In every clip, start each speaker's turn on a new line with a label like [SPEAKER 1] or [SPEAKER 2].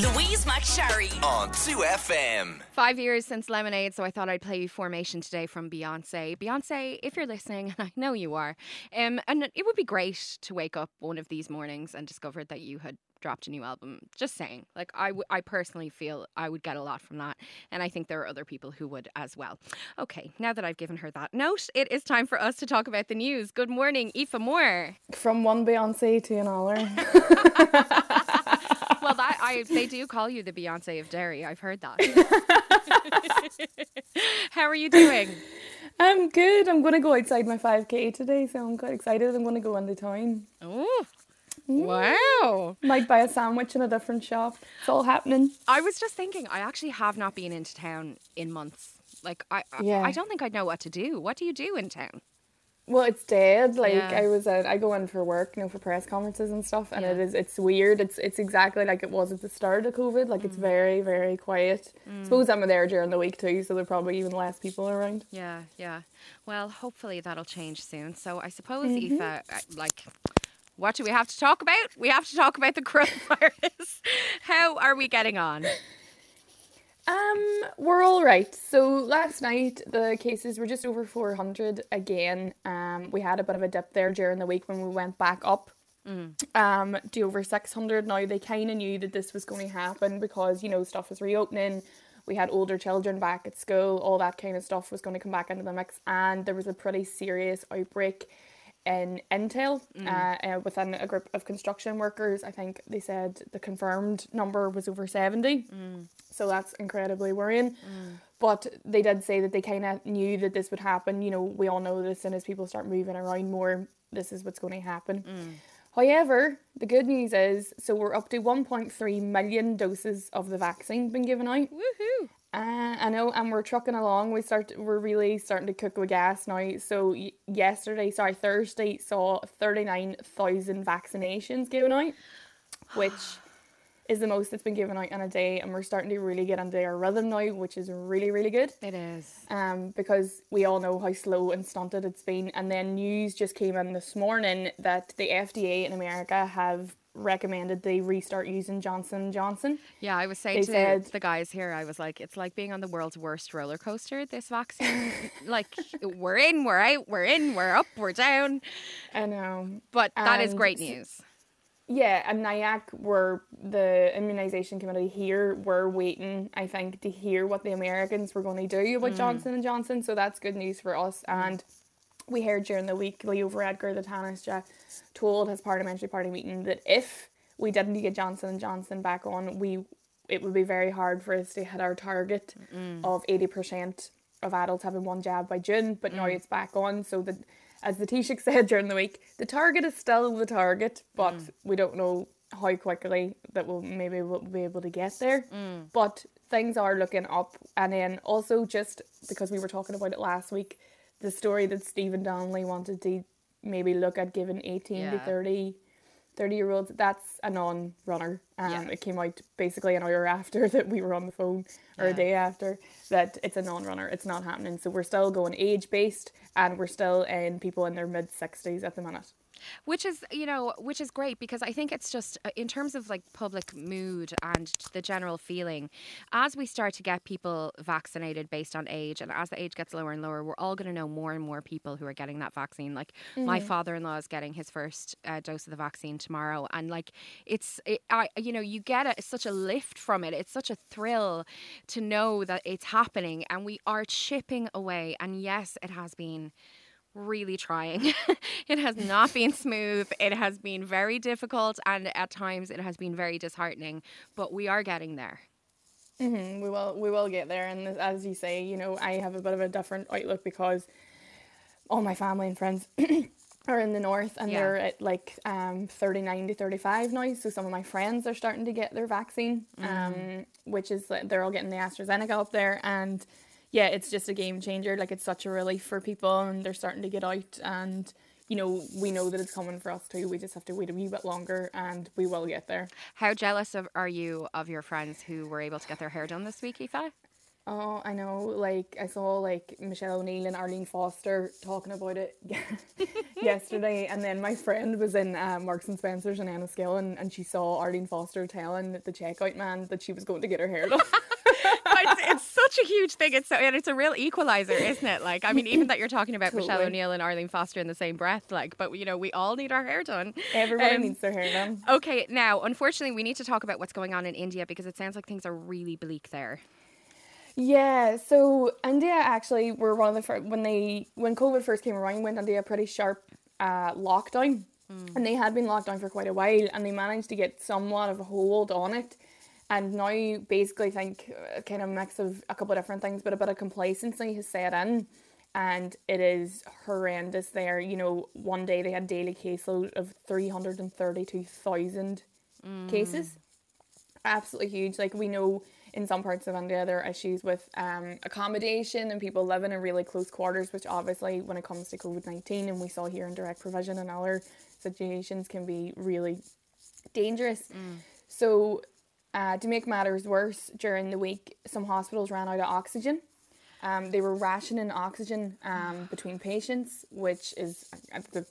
[SPEAKER 1] Louise McSharry.
[SPEAKER 2] on 2FM.
[SPEAKER 3] Five years since Lemonade, so I thought I'd play you Formation today from Beyonce. Beyonce, if you're listening, and I know you are, um, and it would be great to wake up one of these mornings and discover that you had dropped a new album. Just saying. Like, I, w- I personally feel I would get a lot from that, and I think there are other people who would as well. Okay, now that I've given her that note, it is time for us to talk about the news. Good morning, Aoife Moore.
[SPEAKER 4] From one Beyonce to another.
[SPEAKER 3] I they do call you the Beyonce of Derry. I've heard that. How are you doing?
[SPEAKER 4] I'm good. I'm going to go outside my 5k today, so I'm quite excited. I'm going to go into town.
[SPEAKER 3] Oh, wow.
[SPEAKER 4] Might buy a sandwich in a different shop. It's all happening.
[SPEAKER 3] I was just thinking, I actually have not been into town in months. Like, I, I- I don't think I'd know what to do. What do you do in town?
[SPEAKER 4] Well, it's dead. Like
[SPEAKER 3] Yeah.
[SPEAKER 4] I was, uh, I go in for work, you know, for press conferences and stuff, and it
[SPEAKER 3] Yeah.
[SPEAKER 4] is, it's weird. It's, it's exactly like it was at the start of COVID. Like
[SPEAKER 3] Mm.
[SPEAKER 4] it's very, very quiet. Suppose I'm there during the week too, so there are probably even less people around.
[SPEAKER 3] Yeah, yeah. Well, hopefully that'll change soon. So I suppose,
[SPEAKER 4] Mm-hmm.
[SPEAKER 3] Aoife, like, what do we have to talk about? We have to talk about the coronavirus. How are we getting on?
[SPEAKER 4] Um, we're all right. So last night the cases were just over 400 again. Um, we had a bit of a dip there during the week when we went back up. Um, to over 600 now. They kind of knew that this was going to happen because you know stuff was reopening. We had older children back at school. All that kind of stuff was going to come back into the mix, and there was a pretty serious outbreak in Intel uh, uh, within a group of construction workers. I think they said the confirmed number was over 70. So that's incredibly worrying. But they did say that they kind of knew that this would happen. You know, we all know that as soon as people start moving around more, this is what's going to happen. However, the good news is so we're up to 1.3 million doses of the vaccine been given out.
[SPEAKER 3] Woohoo!
[SPEAKER 4] Uh, I know, and we're trucking along. We start, we're really starting to cook with gas now. So y- yesterday, sorry, Thursday saw thirty nine thousand vaccinations given out, which is the most that's been given out in a day, and we're starting to really get into our rhythm now, which is really, really good.
[SPEAKER 3] It is.
[SPEAKER 4] Um, because we all know how slow and stunted it's been, and then news just came in this morning that the FDA in America have recommended they restart using Johnson Johnson.
[SPEAKER 3] Yeah, I was saying
[SPEAKER 4] They
[SPEAKER 3] to
[SPEAKER 4] said-
[SPEAKER 3] the guys here, I was like, it's like being on the world's worst roller coaster. This vaccine, like, we're in, we're out, we're in, we're up, we're down.
[SPEAKER 4] I know.
[SPEAKER 3] But that is great news.
[SPEAKER 4] Yeah, and NIAC were the immunization committee here were waiting, I think, to hear what the Americans were going to do about mm. Johnson and Johnson. So that's good news for us. And we heard during the week Leo Varadkar, the Taoiseach, told his parliamentary party meeting that if we didn't get Johnson and Johnson back on, we it would be very hard for us to hit our target of eighty percent of adults having one jab by June. But now mm. it's back on, so that as the Taoiseach said during the week, the target is still the target, but mm. we don't know how quickly that we'll maybe we'll be able to get there. Mm. But things are looking up, and then also just because we were talking about it last week, the story that Stephen Donnelly wanted to maybe look at giving eighteen to
[SPEAKER 3] Yeah.
[SPEAKER 4] 30 30 year olds that's a non-runner um,
[SPEAKER 3] Yeah.
[SPEAKER 4] it came out basically an hour after that we were on the phone or
[SPEAKER 3] Yeah.
[SPEAKER 4] a day after that it's a non-runner it's not happening so we're still going age based and we're still in people in their mid 60s at the minute
[SPEAKER 3] which is you know which is great because i think it's just uh, in terms of like public mood and the general feeling as we start to get people vaccinated based on age and as the age gets lower and lower we're all going to know more and more people who are getting that vaccine. Like my father-in-law is getting his first uh, dose of the vaccine tomorrow and like it's it, I, you know you get a, such a lift from it. It's such a thrill to know that it's happening and we are chipping away and yes it has been really trying. it has not been smooth. It has been very difficult and at times it has been very disheartening, but we are getting there.
[SPEAKER 4] Mm, we will we will get there and as you say you know I have a bit of a different outlook because all my family and friends are in the north and
[SPEAKER 3] Yeah.
[SPEAKER 4] they're at like um 39 to 35 now so some of my friends are starting to get their vaccine um which is they're all getting the AstraZeneca up there and yeah it's just a game changer like it's such a relief for people and they're starting to get out and you know we know that it's coming for us too we just have to wait a wee bit longer and we will get there
[SPEAKER 3] How jealous of, are you of your friends who were able to get their hair done this week, Aoife?
[SPEAKER 4] Oh, I know. Like I saw like Michelle O'Neill and Arlene Foster talking about it yesterday, and then my friend was in uh, Marks and Spencers in Enniskillen, and she saw Arlene Foster telling the checkout man that she was going to get her hair done.
[SPEAKER 3] such a huge thing. It's so and it's a real equalizer, isn't it? Like, I mean, even that you're talking about Michelle
[SPEAKER 4] Totally.
[SPEAKER 3] O'Neill and Arlene Foster in the same breath, like, but you know, we all need our hair done.
[SPEAKER 4] Everybody
[SPEAKER 3] Um,
[SPEAKER 4] needs their hair done.
[SPEAKER 3] Okay, now, unfortunately, we need to talk about what's going on in India because it sounds like things are really bleak there.
[SPEAKER 4] Yeah, so India actually were one of the first when they when COVID first came around went into a pretty sharp uh, lockdown, and they had been locked down for quite a while, and they managed to get somewhat of a hold on it, and now basically think a kind of mix of a couple of different things, but a bit of complacency has set in, and it is horrendous there. You know, one day they had daily caseload of three hundred and thirty two thousand mm. cases absolutely huge. Like we know in some parts of India there are issues with um, accommodation and people living in really close quarters, which obviously when it comes to COVID nineteen and we saw here in direct provision and other situations can be really dangerous. Mm. So uh, to make matters worse, during the week some hospitals ran out of oxygen. Um, they were rationing oxygen um, between patients, which is uh, the,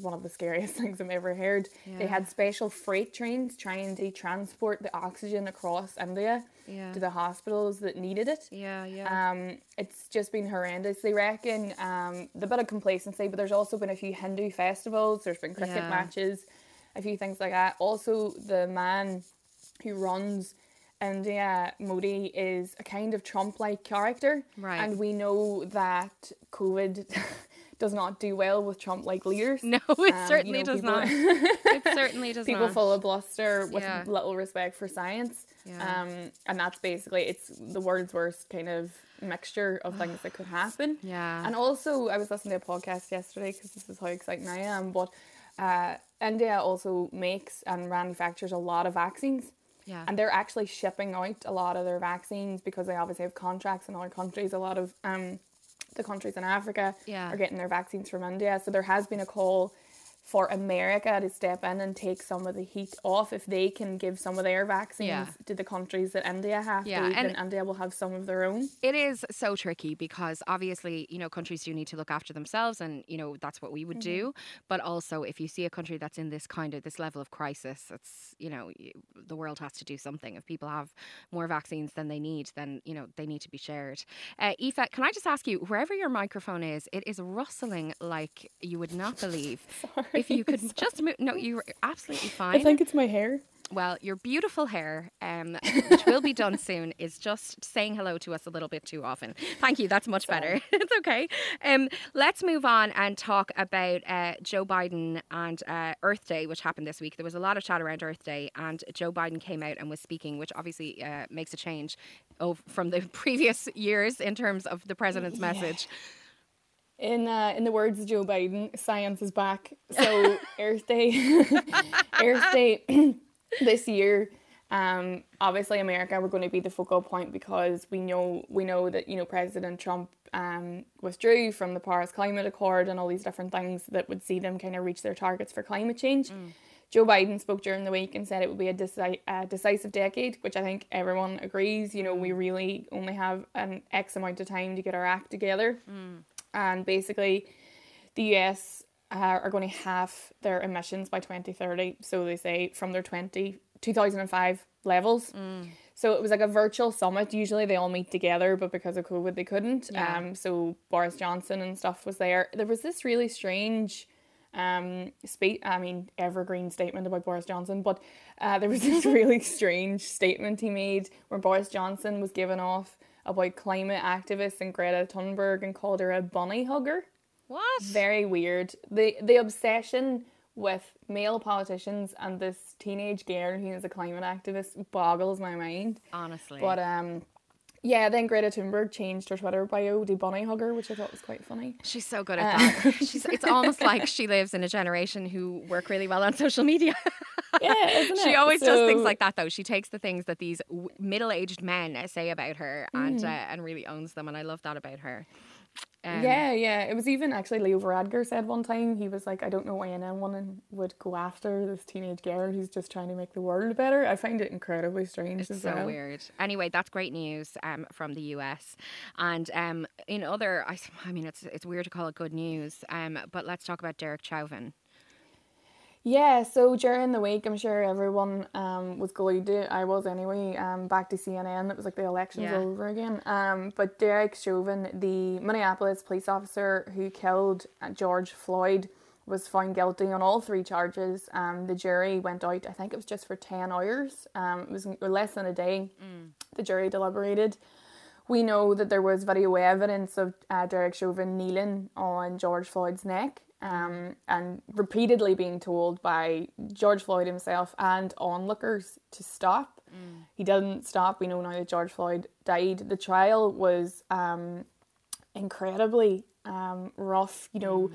[SPEAKER 4] one of the scariest things I've ever heard. They had special freight trains trying to transport the oxygen across India
[SPEAKER 3] Yeah.
[SPEAKER 4] to the hospitals that needed it.
[SPEAKER 3] Yeah, yeah.
[SPEAKER 4] Um, it's just been horrendous. They reckon um, the bit of complacency, but there's also been a few Hindu festivals. There's been cricket
[SPEAKER 3] Yeah.
[SPEAKER 4] matches, a few things like that. Also, the man who runs India, Modi, is a kind of Trump-like character,
[SPEAKER 3] Right.
[SPEAKER 4] and we know that COVID does not do well with Trump-like leaders.
[SPEAKER 3] no, it
[SPEAKER 4] Um, you
[SPEAKER 3] certainly
[SPEAKER 4] know,
[SPEAKER 3] does
[SPEAKER 4] people-
[SPEAKER 3] not. It certainly does
[SPEAKER 4] people
[SPEAKER 3] not.
[SPEAKER 4] People full of bluster with
[SPEAKER 3] Yeah.
[SPEAKER 4] little respect for science.
[SPEAKER 3] Yeah.
[SPEAKER 4] Um, and that's basically it's the world's worst kind of mixture of things that could happen.
[SPEAKER 3] Yeah.
[SPEAKER 4] And also, I was listening to a podcast yesterday because this is how exciting I am. But uh, India also makes and manufactures a lot of vaccines.
[SPEAKER 3] Yeah.
[SPEAKER 4] And they're actually shipping out a lot of their vaccines because they obviously have contracts in other countries. A lot of um, the countries in Africa
[SPEAKER 3] Yeah.
[SPEAKER 4] are getting their vaccines from India. So there has been a call for America to step in and take some of the heat off if they can give some of their vaccines
[SPEAKER 3] Yeah.
[SPEAKER 4] to the countries that India have
[SPEAKER 3] Yeah,
[SPEAKER 4] to,
[SPEAKER 3] and-
[SPEAKER 4] then India will have some of their own.
[SPEAKER 3] It is so tricky because obviously, you know, countries do need to look after themselves and, you know, that's what we would do. But also, if you see a country that's in this kind of this level of crisis, it's, you know, the world has to do something. If people have more vaccines than they need, then, you know, they need to be shared. Uh, Aoife, can I just ask you, wherever your microphone is, it is rustling like you would not believe. If you could just move, no, you're absolutely fine.
[SPEAKER 4] I think it's my hair.
[SPEAKER 3] Well, your beautiful hair, um, which will be done soon, is just saying hello to us a little bit too often. Thank you. That's much better. it's okay. Um, let's move on and talk about uh, Joe Biden and uh, Earth Day, which happened this week. There was a lot of chat around Earth Day, and Joe Biden came out and was speaking, which obviously uh, makes a change of, from the previous years in terms of the president's message.
[SPEAKER 4] In uh, in the words of Joe Biden, science is back. So Earth Day, Earth Day this year. Um, obviously, America we're going to be the focal point because we know we know that you know President Trump um, withdrew from the Paris Climate Accord and all these different things that would see them kind of reach their targets for climate change. Joe Biden spoke during the week and said it would be a, deci- a decisive decade, which I think everyone agrees. You know, we really only have an X amount of time to get our act together and basically the US uh, are going to halve their emissions by 2030 so they say from their 20 2005 levels. So it was like a virtual summit. Usually they all meet together but because of covid they couldn't.
[SPEAKER 3] Yeah.
[SPEAKER 4] um so Boris Johnson and stuff was there. There was this really strange um speech I mean evergreen statement about Boris Johnson but uh, there was this really strange statement he made where Boris Johnson was given off about climate activists and Greta Thunberg and called her a bunny hugger
[SPEAKER 3] What?
[SPEAKER 4] very weird the the obsession with male politicians and this teenage girl who is a climate activist boggles my mind
[SPEAKER 3] Honestly.
[SPEAKER 4] but um yeah then Greta Thunberg changed her Twitter bio to bunny hugger which I thought was quite funny
[SPEAKER 3] She's so good at that. She's, it's almost like she lives in a generation who work really well on social media.
[SPEAKER 4] yeah isn't
[SPEAKER 3] she
[SPEAKER 4] it?
[SPEAKER 3] always does things like that, though. She takes the things that these w- middle-aged men say about her and
[SPEAKER 4] Mm.
[SPEAKER 3] uh, and really owns them, and I love that about her. Um,
[SPEAKER 4] yeah, yeah. It was even actually Leo Varadkar said one time he was like, I don't know why anyone would go after this teenage girl who's just trying to make the world better. I find it incredibly strange.
[SPEAKER 3] It's so
[SPEAKER 4] well.
[SPEAKER 3] weird. Anyway, that's great news um, from the US. And um, in other, I, I mean, it's it's weird to call it good news, um, but let's talk about Derek Chauvin.
[SPEAKER 4] Yeah, so during the week, I'm sure everyone um, was glued to I was anyway, um, back to CNN. It was like the elections
[SPEAKER 3] Yeah.
[SPEAKER 4] all over again. Um, but Derek Chauvin, the Minneapolis police officer who killed uh, George Floyd, was found guilty on all three charges. Um, the jury went out, I think it was just for 10 hours. Um, it was less than a day. The jury deliberated. We know that there was video evidence of uh, Derek Chauvin kneeling on George Floyd's neck um, and repeatedly being told by George Floyd himself and onlookers to stop. He didn't stop. We know now that George Floyd died. The trial was um, incredibly um, rough. You know,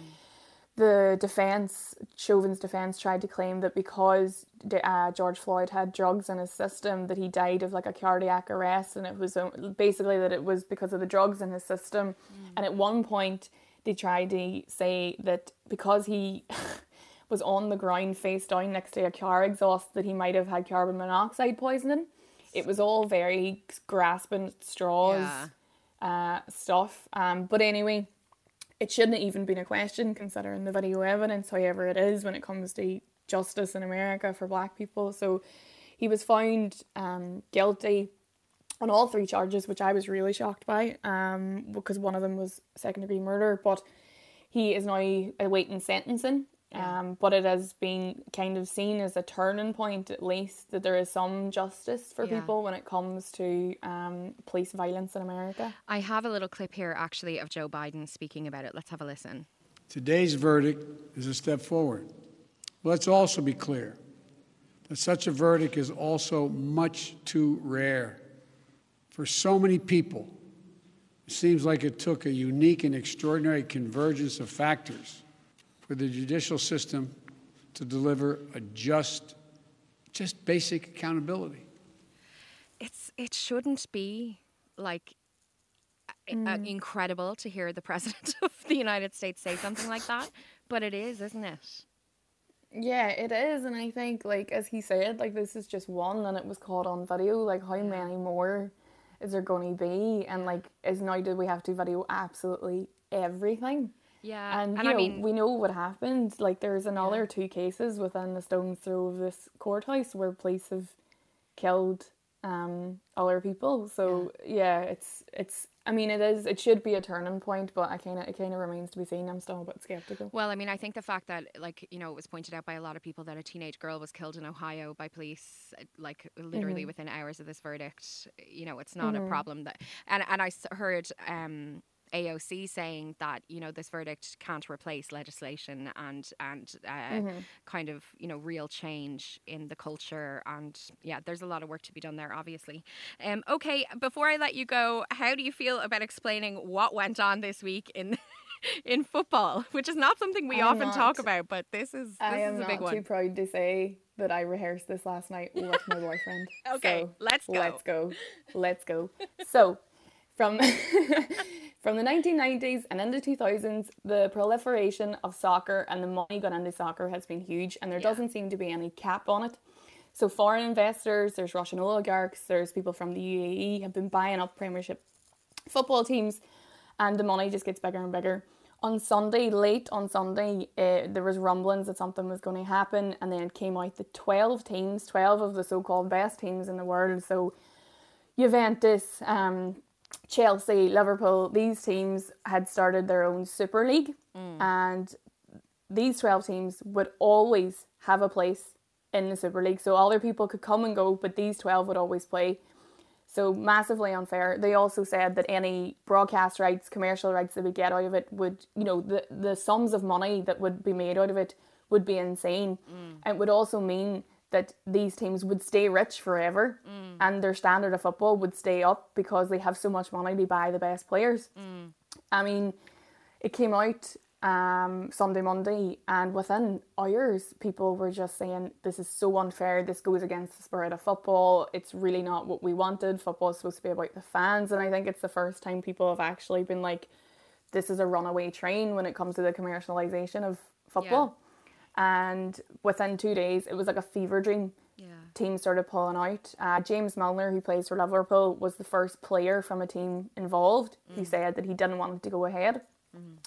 [SPEAKER 4] the defense, Chauvin's defense, tried to claim that because uh, George Floyd had drugs in his system, that he died of like a cardiac arrest, and it was uh, basically that it was because of the drugs in his system. And at one point, they tried to say that because he was on the ground face down next to a car exhaust, that he might have had carbon monoxide poisoning. It was all very grasping at straws
[SPEAKER 3] Yeah.
[SPEAKER 4] uh, stuff. Um, but anyway, it shouldn't have even been a question considering the video evidence, however it is when it comes to justice in America for black people. So he was found um, guilty on all three charges, which I was really shocked by um, because one of them was second degree murder, but he is now awaiting sentencing. Um, but it has been kind of seen as a turning point, at least, that there is some justice for
[SPEAKER 3] Yeah.
[SPEAKER 4] people when it comes to um, police violence in America.
[SPEAKER 3] I have a little clip here actually of Joe Biden speaking about it. Let's have a listen.
[SPEAKER 1] Today's verdict is a step forward. Let's also be clear that such a verdict is also much too rare. For so many people, it seems like it took a unique and extraordinary convergence of factors for the judicial system to deliver a just, just basic accountability.
[SPEAKER 3] It's it shouldn't be like uh, uh, incredible to hear the president of the United States say something like that, but it is, isn't it?
[SPEAKER 4] Yeah, it is, and I think like as he said, like this is just one, and it was caught on video. Like how many more is there going to be? And like, is now do we have to video absolutely everything?
[SPEAKER 3] Yeah,
[SPEAKER 4] And,
[SPEAKER 3] and
[SPEAKER 4] you
[SPEAKER 3] I
[SPEAKER 4] know,
[SPEAKER 3] mean,
[SPEAKER 4] we know what happened. Like there's another two cases within the stone's throw of this courthouse where police have killed um other people. So yeah, it's it's. I mean, it is. It should be a turning point, but I kind of it kind of remains to be seen. I'm still a bit skeptical.
[SPEAKER 3] Well, I mean, I think the fact that, like, you know, it was pointed out by a lot of people that a teenage girl was killed in Ohio by police, like, literally within hours of this verdict. You know, it's not a problem that, and and I heard um, AOC saying that you know this verdict can't replace legislation and and uh, kind of you know real change in the culture and yeah, there's a lot of work to be done there, obviously. Um, okay, before I let you go, how do you feel about explaining what went on this week in? in football, which is not something we
[SPEAKER 4] I am
[SPEAKER 3] often talk about, but this is this
[SPEAKER 4] I am
[SPEAKER 3] is a
[SPEAKER 4] not
[SPEAKER 3] big
[SPEAKER 4] too proud to say that I rehearsed this last night with my boyfriend.
[SPEAKER 3] Okay,
[SPEAKER 4] So,
[SPEAKER 3] let's go.
[SPEAKER 4] Let's go. Let's go. So, from from the 1990s and into 2000s, the proliferation of soccer and the money gone into soccer has been huge, and there
[SPEAKER 3] Yeah.
[SPEAKER 4] doesn't seem to be any cap on it. So, foreign investors, there's Russian oligarchs, there's people from the UAE have been buying up Premiership football teams, and the money just gets bigger and bigger. On Sunday, late on Sunday, uh, there was rumblings that something was going to happen, and then it came out that twelve teams, twelve of the so-called best teams in the world, so Juventus, um, Chelsea, Liverpool, these teams had started their own Super League, mm. and these 12 teams would always have a place in the Super League. So other people could come and go, but these 12 would always play. So massively unfair. They also said that any broadcast rights, commercial rights that we get out of it would, you know, the, the sums of money that would be made out of it would be insane. And it would also mean that these teams would stay rich forever and their standard of football would stay up because they have so much money to buy the best players. I mean, it came out um, Sunday, Monday, and within hours, people were just saying, This is so unfair. This goes against the spirit of football. It's really not what we wanted. Football is supposed to be about the fans. And I think it's the first time people have actually been like, this is a runaway train when it comes to the commercialization of football. And within two days, it was like a fever dream.
[SPEAKER 3] Yeah.
[SPEAKER 4] Teams started pulling out. Uh, James Milner, who plays for Liverpool, was the first player from a team involved who said that he didn't want it to go ahead.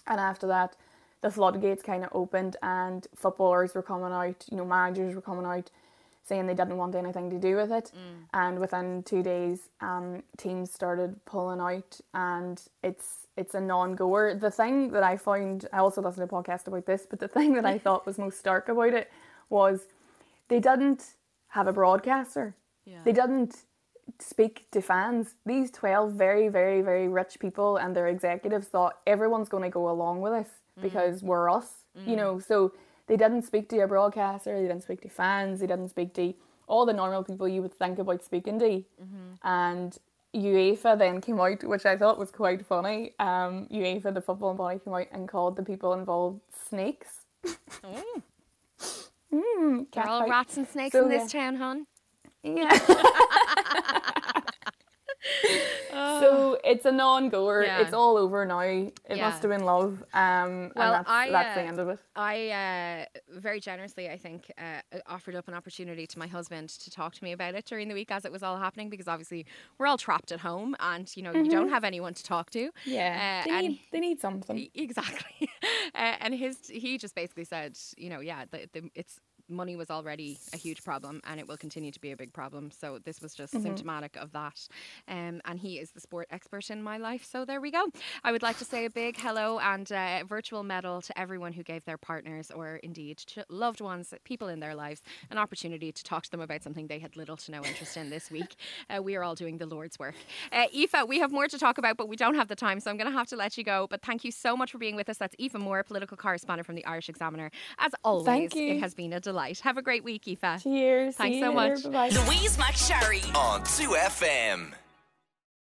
[SPEAKER 4] And after that, the floodgates kind of opened, and footballers were coming out. You know, managers were coming out saying they didn't want anything to do with it. Mm. And within two days, um, teams started pulling out, and it's it's a non-goer. The thing that I found, I also listened to a podcast about this, but the thing that I thought was most stark about it was they didn't have a broadcaster.
[SPEAKER 3] Yeah.
[SPEAKER 4] They didn't speak to fans. These 12 very, very, very rich people and their executives thought everyone's going to go along with us mm. because we're us, you mm. know. So they didn't speak to a broadcaster, they didn't speak to fans, they didn't speak to all the normal people you would think about speaking to. And UEFA then came out, which I thought was quite funny. Um, UEFA, the football body, came out and called the people involved snakes. Mm,
[SPEAKER 3] They're all
[SPEAKER 4] catfight.
[SPEAKER 3] rats and snakes
[SPEAKER 4] So,
[SPEAKER 3] in this
[SPEAKER 4] yeah.
[SPEAKER 3] town, hon.
[SPEAKER 4] Yeah. so it's a non-goer.
[SPEAKER 3] Yeah.
[SPEAKER 4] It's all over now. It
[SPEAKER 3] Yeah.
[SPEAKER 4] must have been love. Um,
[SPEAKER 3] Well,
[SPEAKER 4] and that's,
[SPEAKER 3] I,
[SPEAKER 4] that's the
[SPEAKER 3] uh,
[SPEAKER 4] end of it.
[SPEAKER 3] I uh, very generously, I think, uh, offered up an opportunity to my husband to talk to me about it during the week as it was all happening because obviously we're all trapped at home and you know you don't have anyone to talk to.
[SPEAKER 4] Yeah,
[SPEAKER 3] uh,
[SPEAKER 4] they,
[SPEAKER 3] and
[SPEAKER 4] need, they need something.
[SPEAKER 3] Exactly. uh, and his he just basically said, you know, yeah, the, the, it's money was already a huge problem and it will continue to be a big problem. So this was just symptomatic of that. Um, and he is the sport expert in my life. So there we go. I would like to say a big hello and uh, virtual medal to everyone who gave their partners or indeed to loved ones, people in their lives, an opportunity to talk to them about something they had little to no interest in this week. Uh, we are all doing the Lord's work. Uh, Aoife, we have more to talk about, but we don't have the time, so I'm going to have to let you go. But thank you so much for being with us. That's Aoife Moore, political correspondent from the Irish Examiner. As always,
[SPEAKER 4] Thank you.
[SPEAKER 3] it has been a delight. Have a great week, Aoife.
[SPEAKER 4] Cheers.
[SPEAKER 3] Thanks
[SPEAKER 4] See
[SPEAKER 3] so
[SPEAKER 4] you later.
[SPEAKER 3] much.
[SPEAKER 4] Bye-bye.
[SPEAKER 2] Louise McSharry on 2FM.